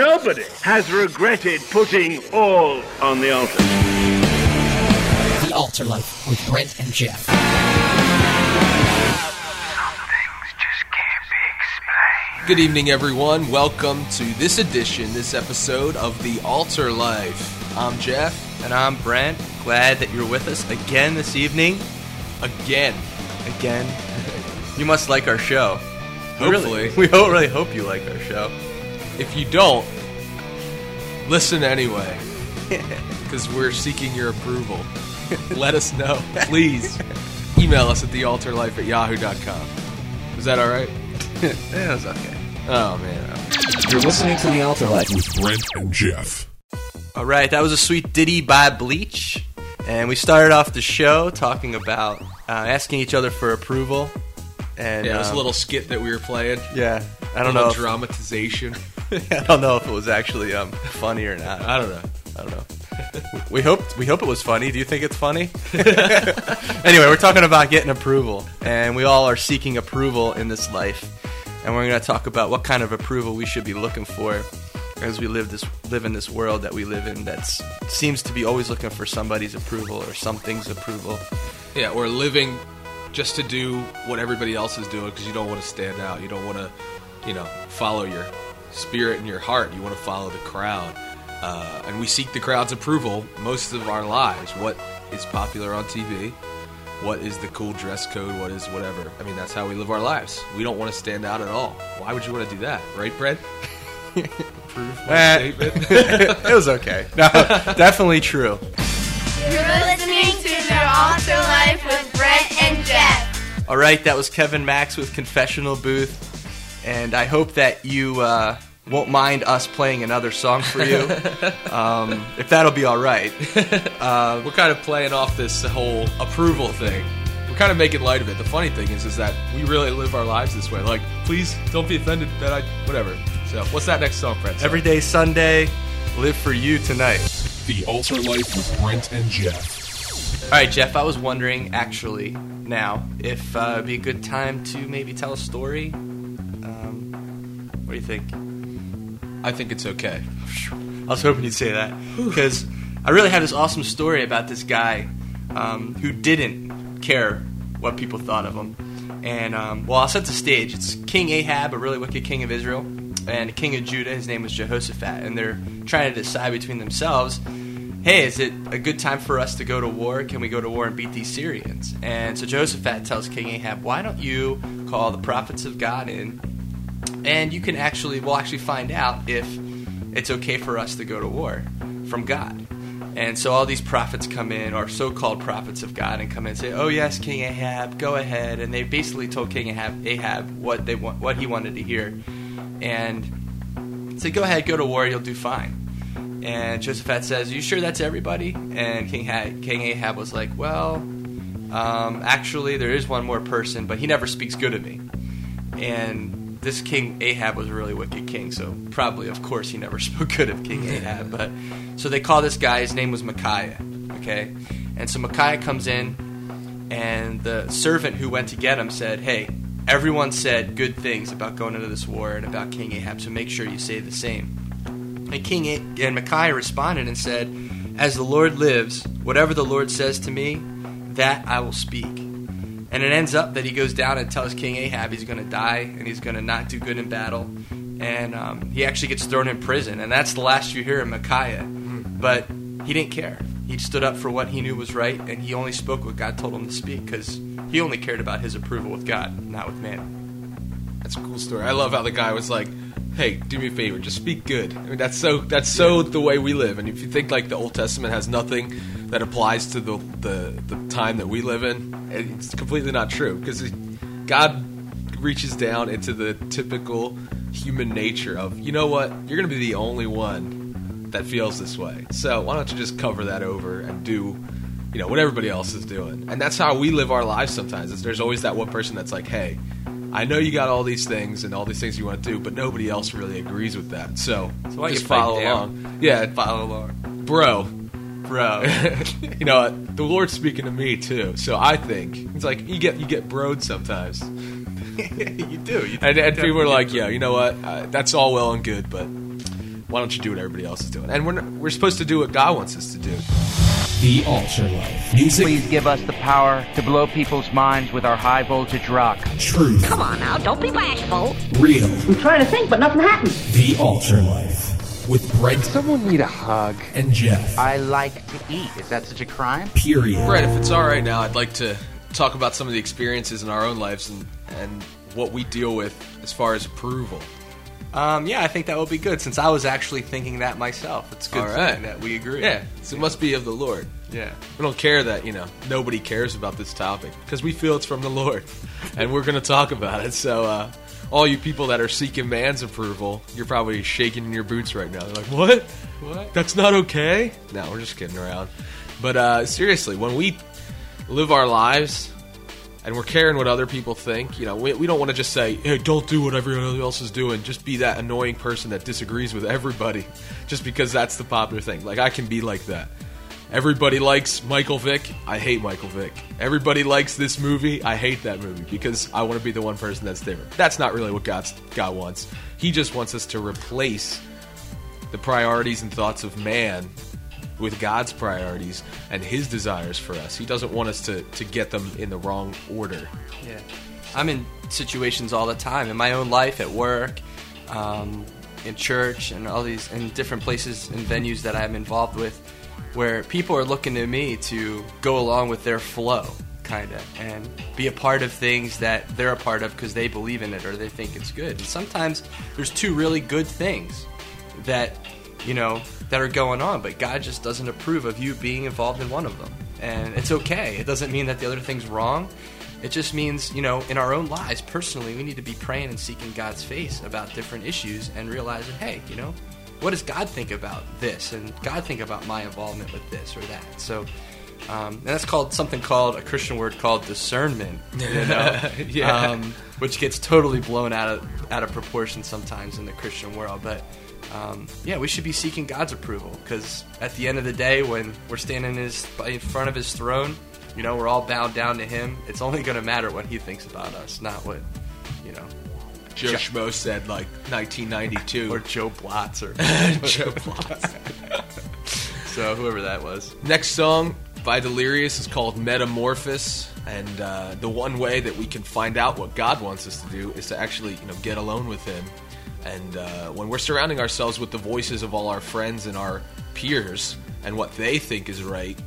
nobody has regretted putting all on the altar. The Altar Life with Brent and Geoff. Good evening, everyone. Welcome to this edition, this episode of The Altar Life. I'm Geoff. And I'm Brent. Glad that you're with us again this evening. Again. Again. you must like our show. Hopefully. really, we ho- really hope you like our show. If you don't, listen anyway. Because we're seeking your approval. Let us know, please. Email us at thealtarlife at yahoo.com. Is that all right? Yeah, it was okay. Oh, man. You're listening to The Altar Life. with Brent and Geoff. All right, that was a sweet ditty by Bleach. And we started off the show talking about uh, asking each other for approval. And Yeah, it was a um, little skit that we were playing. Yeah, I don't Little know. If, dramatization. I don't know if it was actually um, funny or not. I don't know. I don't know. we hope we hope it was funny. Do you think it's funny? anyway, we're talking about getting approval, and we all are seeking approval in this life, and we're going to talk about what kind of approval we should be looking for as we live this live in this world that we live in that seems to be always looking for somebody's approval or something's approval. Yeah, or living just to do what everybody else is doing because you don't want to stand out. You don't want to, you know, follow your spirit in your heart. You want to follow the crowd. Uh, and we seek the crowd's approval most of our lives. What is popular on TV? What is the cool dress code? What is whatever? I mean, that's how we live our lives. We don't want to stand out at all. Why would you want to do that, right, Brent? Prove my Eh. statement. it was okay. No, definitely true. You're listening to The Altar Life with Brent and Geoff. All right, that was Kevin Max with Confessional Booth, and I hope that you uh, won't mind us playing another song for you, um, if that'll be all right. We're kind of playing off this whole approval thing. We're kind of making light of it. The funny thing is, is that we really live our lives this way. Like, please don't be offended that I, whatever. So, what's that next song, Fred? Every day Sunday, live for you tonight. The Altar Life with Brent and Geoff. All right, Geoff. I was wondering, actually, now if uh, it'd be a good time to maybe tell a story. What do you think? I think it's okay. I was hoping you'd say that because I really have this awesome story about this guy um, who didn't care what people thought of him. And um, well, I'll set the stage. It's King Ahab, a really wicked king of Israel, and a king of Judah. His name was Jehoshaphat, and they're trying to decide between themselves. Hey, is it a good time for us to go to war? Can we go to war and beat these Syrians? And so Jehoshaphat tells King Ahab, "Why don't you call the prophets of God in and you can actually we'll actually find out if it's okay for us to go to war from God. And so all these prophets come in, or so-called prophets of God, and come in and say, "Oh yes, King Ahab, go ahead." And they basically told King Ahab, Ahab what they want, what he wanted to hear, and said, "Go ahead, go to war. You'll do fine." And Jehoshaphat says, Are "You sure that's everybody?" And King ha- King Ahab was like, "Well, um, actually, there is one more person, but he never speaks good of me." and this king Ahab was a really wicked king, so probably, of course, he never spoke good of King Ahab. But so they call this guy. His name was Micaiah. Okay, and so Micaiah comes in, and the servant who went to get him said, "Hey, everyone said good things about going into this war and about King Ahab, so make sure you say the same." And King A- and Micaiah responded and said, "As the Lord lives, whatever the Lord says to me, that I will speak." And it ends up that he goes down and tells King Ahab he's going to die and he's going to not do good in battle. And um, he actually gets thrown in prison. And that's the last you hear of Micaiah. But he didn't care. He stood up for what he knew was right, and he only spoke what God told him to speak because he only cared about his approval with God, not with man. That's a cool story. I love how the guy was like, "Hey, do me a favor, just speak good." I mean, that's so that's so the way we live. And if you think like the Old Testament has nothing that applies to the the, the time that we live in, it's completely not true because God reaches down into the typical human nature of, you know what, you're going to be the only one that feels this way. So why don't you just cover that over and do you know what everybody else is doing and that's how we live our lives sometimes is there's always that one person that's like hey i know you got all these things and all these things you want to do but nobody else really agrees with that so, So why just follow down? along yeah Follow along. bro Bro. you know what? the lord's speaking to me too so i think it's like you get you get broed sometimes you do. You and, and people are like yeah you know what uh, that's all well and good but why don't you do what everybody else is doing? And we're not, we're supposed to do what God wants us to do. The Altar Life. Music, Please give us the power to blow people's minds with our high voltage rock. truth, Come on now, don't be bashful. real. I'm trying to think, but nothing happens. The Altar Life with Brent Someone need a hug. and Geoff. I like to eat. Is that such a crime? Period. Brent, if it's all right now, I'd like to talk about some of the experiences in our own lives and, and what we deal with as far as approval. Um, yeah, I think that would be good since I was actually thinking that myself. It's good All right. that we agree. Yeah, so it must be of the Lord. yeah. We don't care that, you know, nobody cares about this topic because we feel it's from the Lord and we're going to talk about it. So, uh, all you people that are seeking man's approval, you're probably shaking in your boots right now. They're like, what? What? That's not okay? No, we're just kidding around. But uh, seriously, when we live our lives and we're caring what other people think, you know, we, we don't want to just say, hey, don't do what everyone else is doing. Just be that annoying person that disagrees with everybody just because that's the popular thing. Like, I can be like that. Everybody likes Michael Vick. I hate Michael Vick. Everybody likes this movie. I hate that movie because I want to be the one person that's different. That's not really what God's, God wants. He just wants us to replace the priorities and thoughts of man with God's priorities and His desires for us. He doesn't want us to, to get them in the wrong order. Yeah. I'm in situations all the time in my own life, at work, um, in church, and all these in different places and venues that I'm involved with, where people are looking to me to go along with their flow, kind of, and be a part of things that they're a part of because they believe in it or they think it's good. And sometimes there's two really good things that you know that are going on, but God just doesn't approve of you being involved in one of them. And it's okay. It doesn't mean that the other thing's wrong. It just means, you know, in our own lives, personally, we need to be praying and seeking God's face about different issues and realizing, hey, you know, what does God think about this? And God think about my involvement with this or that. So, um, and that's called something called a Christian word called discernment, you know, Yeah. um, which gets totally blown out of out of proportion sometimes in the Christian world. But um, yeah, we should be seeking God's approval because at the end of the day, when we're standing in, his, in front of His throne, you know, we're all bowed down to Him. It's only going to matter what He thinks about us, not what you know, Joe Schmo said like 1992. or Joe Blotz or Joe Blotz. so whoever that was. Next song by Delirious is called Metamorphosis, and uh, the one way that we can find out what God wants us to do is to actually, you know, get alone with Him. And uh, when we're surrounding ourselves with the voices of all our friends and our peers and what they think is right,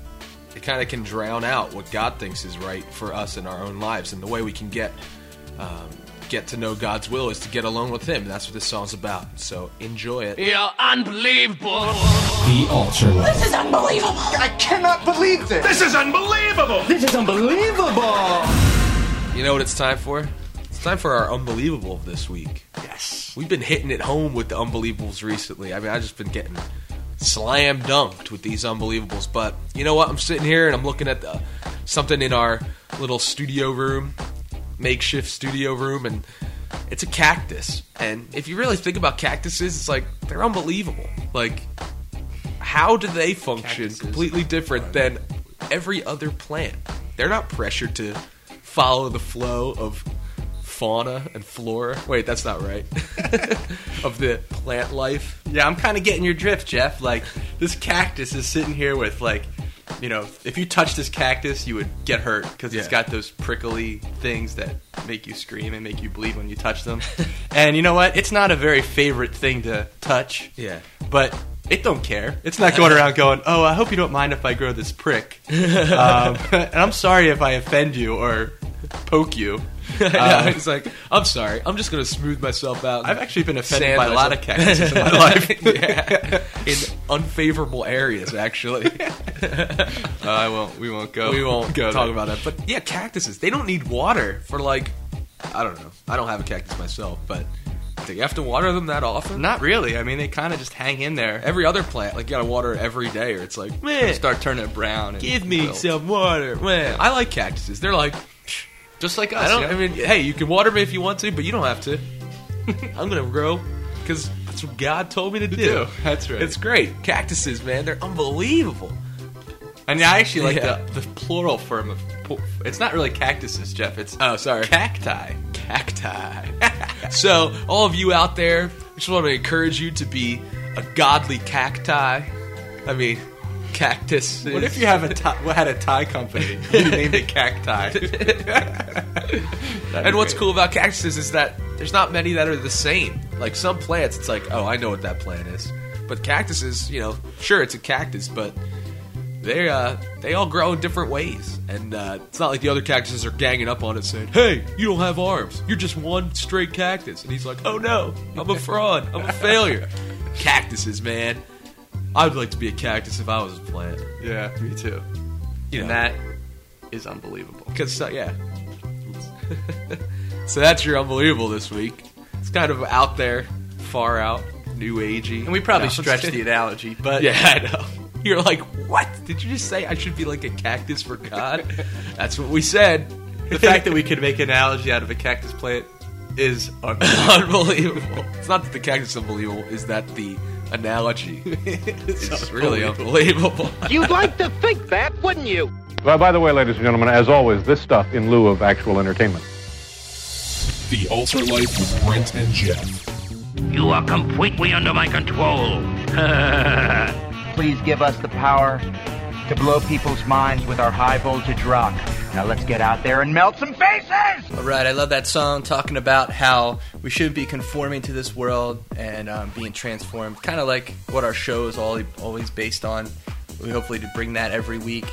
it kind of can drown out what God thinks is right for us in our own lives. And the way we can get um, get to know God's will is to get alone with Him. That's what this song's about. So enjoy it. You're unbelievable. The Altar This is unbelievable. I cannot believe this. This is unbelievable. This is unbelievable! You know what it's time for? It's time for our unbelievable this week. Yes. We've been hitting it home with the unbelievables recently. I mean, I've just been getting slam dunked with these unbelievables. But you know what? I'm sitting here and I'm looking at the, something in our little studio room, makeshift studio room, and it's a cactus. And if you really think about cactuses, it's like they're unbelievable. Like, how do they function Cactuses completely different than every other plant? They're not pressured to follow the flow of fauna and flora. Wait, that's not right. of the plant life. Yeah, I'm kind of getting your drift, Geoff. Like this cactus is sitting here with like, you know, if you touch this cactus, you would get hurt because it's Yeah. got those prickly things that make you scream and make you bleed when you touch them. and you know what? It's not a very favorite thing to touch. Yeah. But it don't care. It's not going around going, "Oh, I hope you don't mind if I grow this prick." um, and I'm sorry if I offend you or poke you. yeah, it's like, I'm sorry. I'm just going to smooth myself out. I've actually been offended sand by a lot of myself. cactuses in my life. yeah. In unfavorable areas, actually. Uh, I won't. We won't go. we won't go talk there. about that. But yeah, cactuses, they don't need water for like, I don't know. I don't have a cactus myself, but do you have to water them that often? Not really. I mean, they kind of just hang in there. Every other plant, like you gotta water every day, or it's like, man, start turning brown. And give me wilt. some water. Man, I like cactuses. They're like, just like us. I don't. yeah. I mean, hey, you can water me if you want to, but you don't have to. I'm gonna grow because that's what God told me to, do. do. That's right. It's great. Cactuses, man, they're unbelievable. and I actually like Yeah. the, the plural form of. It's not really cactuses, Geoff. It's Oh, sorry. cacti. Cacti. so, all of you out there We just want to encourage you to be a godly cacti. I mean, cactus. What if you have a tie, had a tie company? You named it Cacti. And what's cool about cactuses is that there's not many that are the same. Like some plants, it's like, oh, I know what that plant is. But cactuses, you know, sure, it's a cactus, but they uh, they all grow in different ways. And uh, it's not like the other cactuses are ganging up on it saying, hey, you don't have arms. You're just one straight cactus. And he's like, oh no, I'm a fraud. I'm a failure. Cactuses, man. I'd like to be a cactus if I was a plant. Yeah, me too. You know, that is unbelievable. Cause uh, yeah. so that's your unbelievable this week. It's kind of out there, far out, new agey. And we probably No, stretched the analogy, but Yeah, I know. You're like, what? Did you just say I should be like a cactus for God? that's what we said. the fact that we could make an analogy out of a cactus plant is unbelievable. unbelievable. It's not that the cactus is unbelievable, is that the analogy it's really unbelievable. You'd like to think that, wouldn't you? Well, by the way, ladies and gentlemen, as always, this stuff in lieu of actual entertainment. The Altar Life with Brent and Geoff. You are completely under my control. Please give us the power to blow people's minds with our high voltage rock. Now let's get out there and melt some faces! All right, I love that song talking about how we shouldn't be conforming to this world and um, being transformed, kind of like what our show is all, always based on. We hopefully to bring that every week.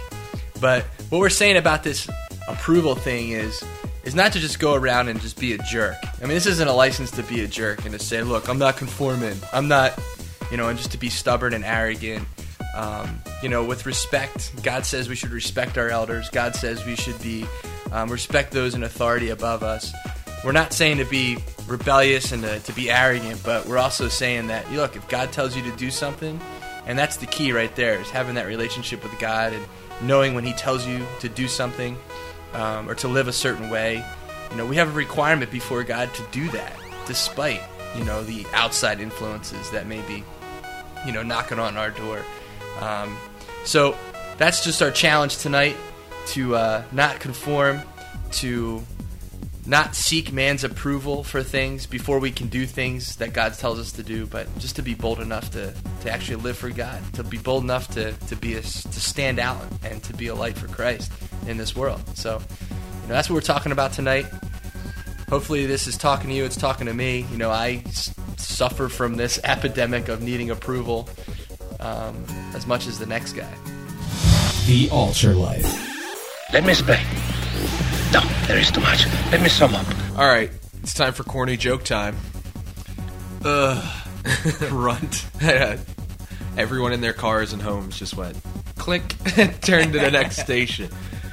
But what we're saying about this approval thing is is not to just go around and just be a jerk. I mean, this isn't a license to be a jerk and to say, "Look, I'm not conforming. I'm not," you know, and just to be stubborn and arrogant. Um, you know, with respect, God says we should respect our elders. God says we should be um, respect those in authority above us. We're not saying to be rebellious and to, to be arrogant, but we're also saying that look, if God tells you to do something, and that's the key right there is having that relationship with God and knowing when He tells you to do something um, or to live a certain way. You know, we have a requirement before God to do that, despite you know the outside influences that may be you know knocking on our door. Um, so that's just our challenge tonight to uh, not conform, to not seek man's approval for things before we can do things that God tells us to do, but just to be bold enough to, to actually live for God, to be bold enough to, to be a, to stand out and to be a light for Christ in this world. So you know, that's what we're talking about tonight. Hopefully, this is talking to you. It's talking to me. You know, I s- suffer from this epidemic of needing approval um, as much as the next guy. The Altar Life. Let me explain. No, there is too much. Let me sum up. All right, it's time for corny joke time. Ugh. Grunt. Everyone in their cars and homes just went click and turned to the next station.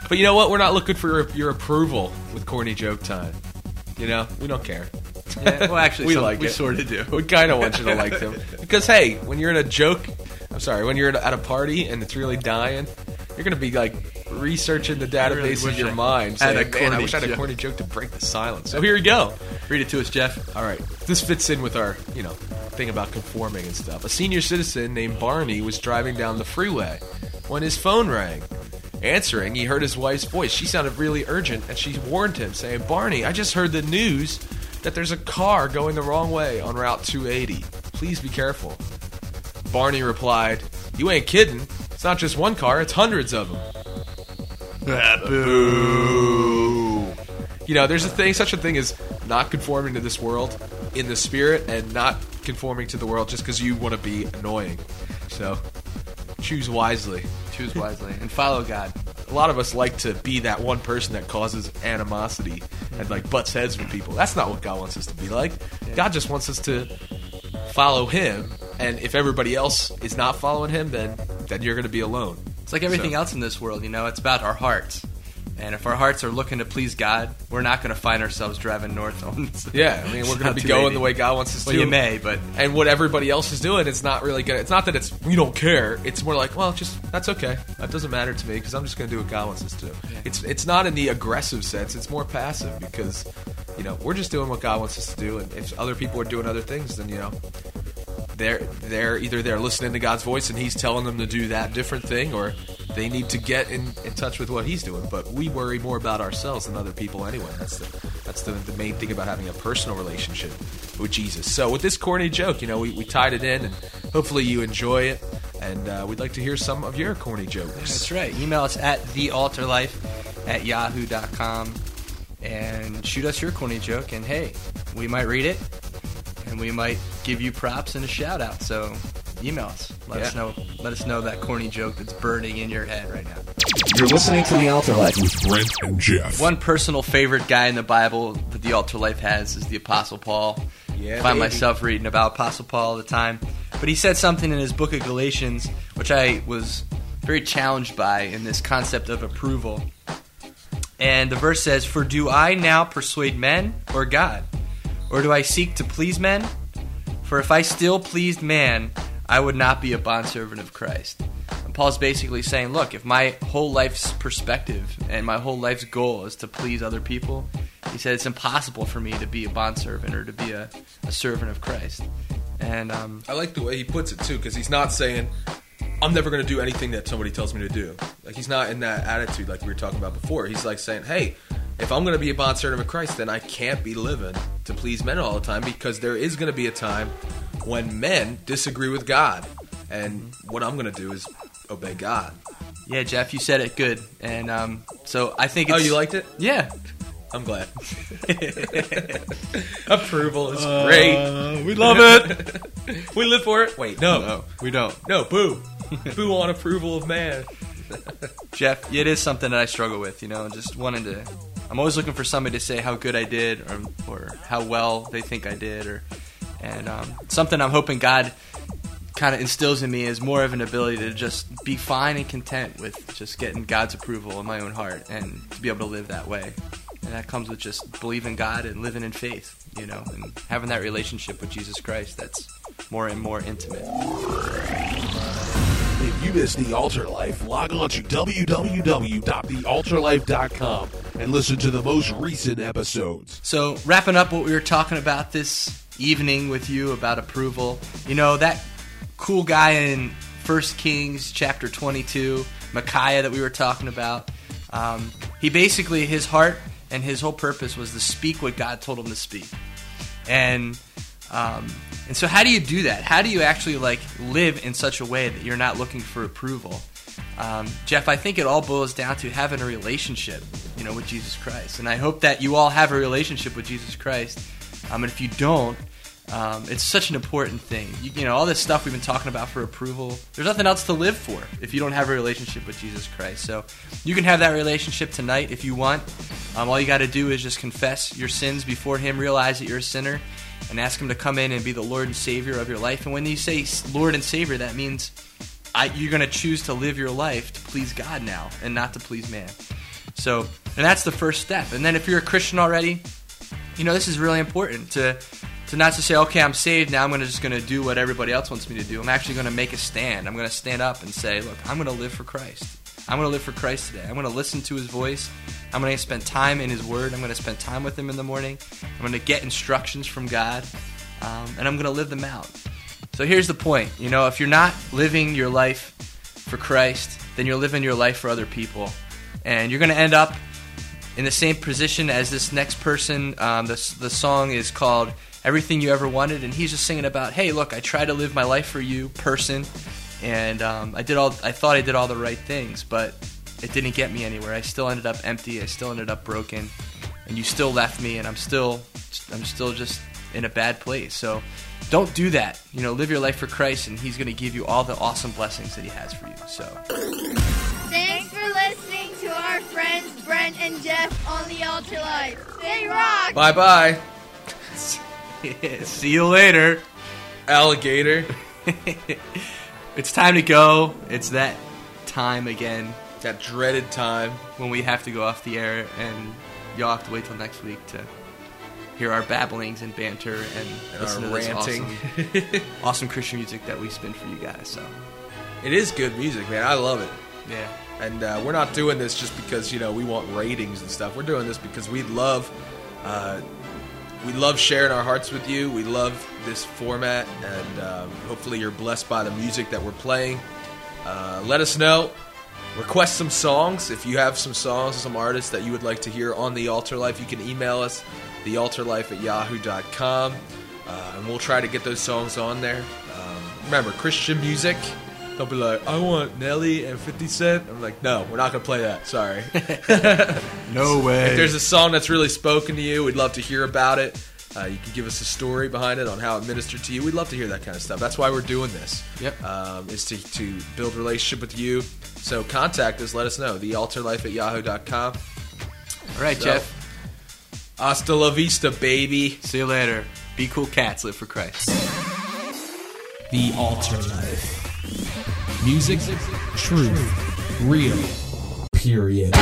But you know what? We're not looking for your, your approval with corny joke time. You know, we don't care. Yeah, well, actually, we some- like we it. sort of do. We kind of want you to like them because hey, when you're in a joke, I'm sorry, when you're at a party and it's really dying, you're gonna be like researching the database wish in your I mind. Saying, Man, I wish I had a joke." corny joke to break the silence. So here you go. Read it to us, Geoff. All right, this fits in with our, you know, thing about conforming and stuff. A senior citizen named Barney was driving down the freeway when his phone rang. Answering, he heard his wife's voice. She sounded really urgent, and she warned him, saying, "Barney, I just heard the news that there's a car going the wrong way on Route 280. Please be careful." Barney replied, "You ain't kidding. It's not just one car; it's hundreds of them." Boo. You know, there's a thing, such a thing as not conforming to this world in the spirit, and not conforming to the world just because you want to be annoying. So, choose wisely. Choose wisely and follow God. A lot of us like to be that one person that causes animosity and like butts heads with people. That's not what God wants us to be like. God just wants us to follow Him, and if everybody else is not following Him, then then you're going to be alone. It's like everything So- else in this world, you know, it's about our hearts. And if our hearts are looking to please God, we're not going to find ourselves driving north on. Yeah, I mean, we're going to be going the way God wants us Well, to. you may, but and what everybody else is doing, it's not really gonna. It's not that it's we don't care. It's more like, well, just that's okay. That doesn't matter to me because I'm just gonna do what God wants us to. do. It's it's not in the aggressive sense. It's more passive because you know we're just doing what God wants us to do, and if other people are doing other things, then you know they're they're either they're listening to God's voice and He's telling them to do that different thing, or they need to get in, in touch with what He's doing. But we worry more about ourselves than other people anyway. That's the That's the, the main thing about having a personal relationship with Jesus. So with this corny joke, you know, we, we tied it in, and hopefully you enjoy it. And uh, we'd like to hear some of your corny jokes. That's right. Email us at thealtarlife at yahoo.com and shoot us your corny joke. And hey, we might read it and we might give you props and a shout out. So email us. Let us know. Let us know that corny joke that's burning in your head right now. You're listening to The Altar Life. with Brent and Geoff. One personal favorite guy in the Bible that the altar life has is the Apostle Paul. Yeah, I find baby. myself reading about Apostle Paul all the time. But he said something in his book of Galatians, which I was very challenged by in this concept of approval. And the verse says, For do I now persuade men or God? Or do I seek to please men? For if I still pleased man, I would not be a bondservant of Christ. And Paul's basically saying, look, if my whole life's perspective and my whole life's goal is to please other people, he said it's impossible for me to be a bondservant or to be a, a servant of Christ. And um, I like the way he puts it too, because he's not saying, "I'm never going to do anything that somebody tells me to do." Like he's not in that attitude like we were talking about before. He's like saying, "Hey, if I'm going to be a bond servant of Christ, then I can't be living to please men all the time, because there is going to be a time when men disagree with God, and what I'm going to do is obey God." yeah, Geoff, you said it good. And um, so I think Oh, you liked it? Yeah. I'm glad. Approval is great. we love it. We live for it. Wait, no, no, we don't. no, boo, boo on approval of man. Geoff, it is something that I struggle with, you know, just wanting to. I'm always looking for somebody to say how good I did or, or how well they think I did, or and um, something I'm hoping God kind of instills in me is more of an ability to just be fine and content with just getting God's approval in my own heart and to be able to live that way. And that comes with just believing God and living in faith, you know, and having that relationship with Jesus Christ that's more and more intimate. If you missed The Altar Life, log on to www.thealtarlife.com and listen to the most recent episodes. So, wrapping up what we were talking about this evening with you about approval, you know, that cool guy in 1 Kings chapter 22, Micaiah, that we were talking about, um, he basically, his heart and his whole purpose was to speak what God told him to speak. And um, and so, how do you do that? How do you actually like live in such a way that you're not looking for approval? Um, Geoff, I think it all boils down to having a relationship, you know, with Jesus Christ. And I hope that you all have a relationship with Jesus Christ. Um, and if you don't, um, it's such an important thing. You, you know, all this stuff we've been talking about for approval. There's nothing else to live for if you don't have a relationship with Jesus Christ. So you can have that relationship tonight if you want. Um, all you got to do is just confess your sins before Him, realize that you're a sinner, and ask Him to come in and be the Lord and Savior of your life. And when you say Lord and Savior, that means I, you're going to choose to live your life to please God now and not to please man. So, and that's the first step. And then if you're a Christian already, you know this is really important to to not to say, okay, I'm saved now. I'm gonna just gonna do what everybody else wants me to do. I'm actually gonna make a stand. I'm gonna stand up and say, look, I'm gonna live for Christ. I'm gonna live for Christ today. I'm gonna listen to His voice. I'm gonna spend time in His Word. I'm gonna spend time with Him in the morning. I'm gonna get instructions from God, um, and I'm gonna live them out. So here's the point. You know, if you're not living your life for Christ, then you're living your life for other people, and you're gonna end up in the same position as this next person. Um, the, the song is called Everything You Ever Wanted, and he's just singing about, hey, look, I tried to live my life for you, person, and um, I did all. I thought I did all the right things, but it didn't get me anywhere. I still ended up empty. I still ended up broken, and you still left me, and I'm still, I'm still just in a bad place. So. Don't do that. You know, live your life for Christ, and He's going to give you all the awesome blessings that He has for you. So, Brent and Geoff on the Altar Life. They rock! Bye bye, see you later. alligator. It's time to go. It's that time again That dreaded time. when we have to go off the air, and y'all have to wait till next week to hear our babblings and banter and, And listen our to this ranting. awesome, awesome Christian music that we spin for you guys. So, It is good music, man. I love it. Yeah. And uh, we're not doing this just because you know we want ratings and stuff. We're doing this because we love, uh, we love sharing our hearts with you. We love this format, and um, hopefully you're blessed by the music that we're playing. Uh, let us know. Request some songs if you have some songs some artists that you would like to hear on the Altar Life. You can email us thealtarlife at yahoo.com. And we'll try to get those songs on there. Um, remember, Christian music. They'll be like, I want Nelly and 50 Cent. I'm like, no, we're not going to play that. Sorry. No way. If there's a song that's really spoken to you, we'd love to hear about it. Uh, you can give us a story behind it on how it ministered to you. We'd love to hear that kind of stuff. That's why we're doing this. Yep. Um, is to, to build relationship with you. So contact us. Let us know. Thealtarlife at yahoo.com. All right, So- Geoff. Hasta la vista, baby. See you later. Be cool cats. Live for Christ. The Altar Life. Music, truth, real. Period.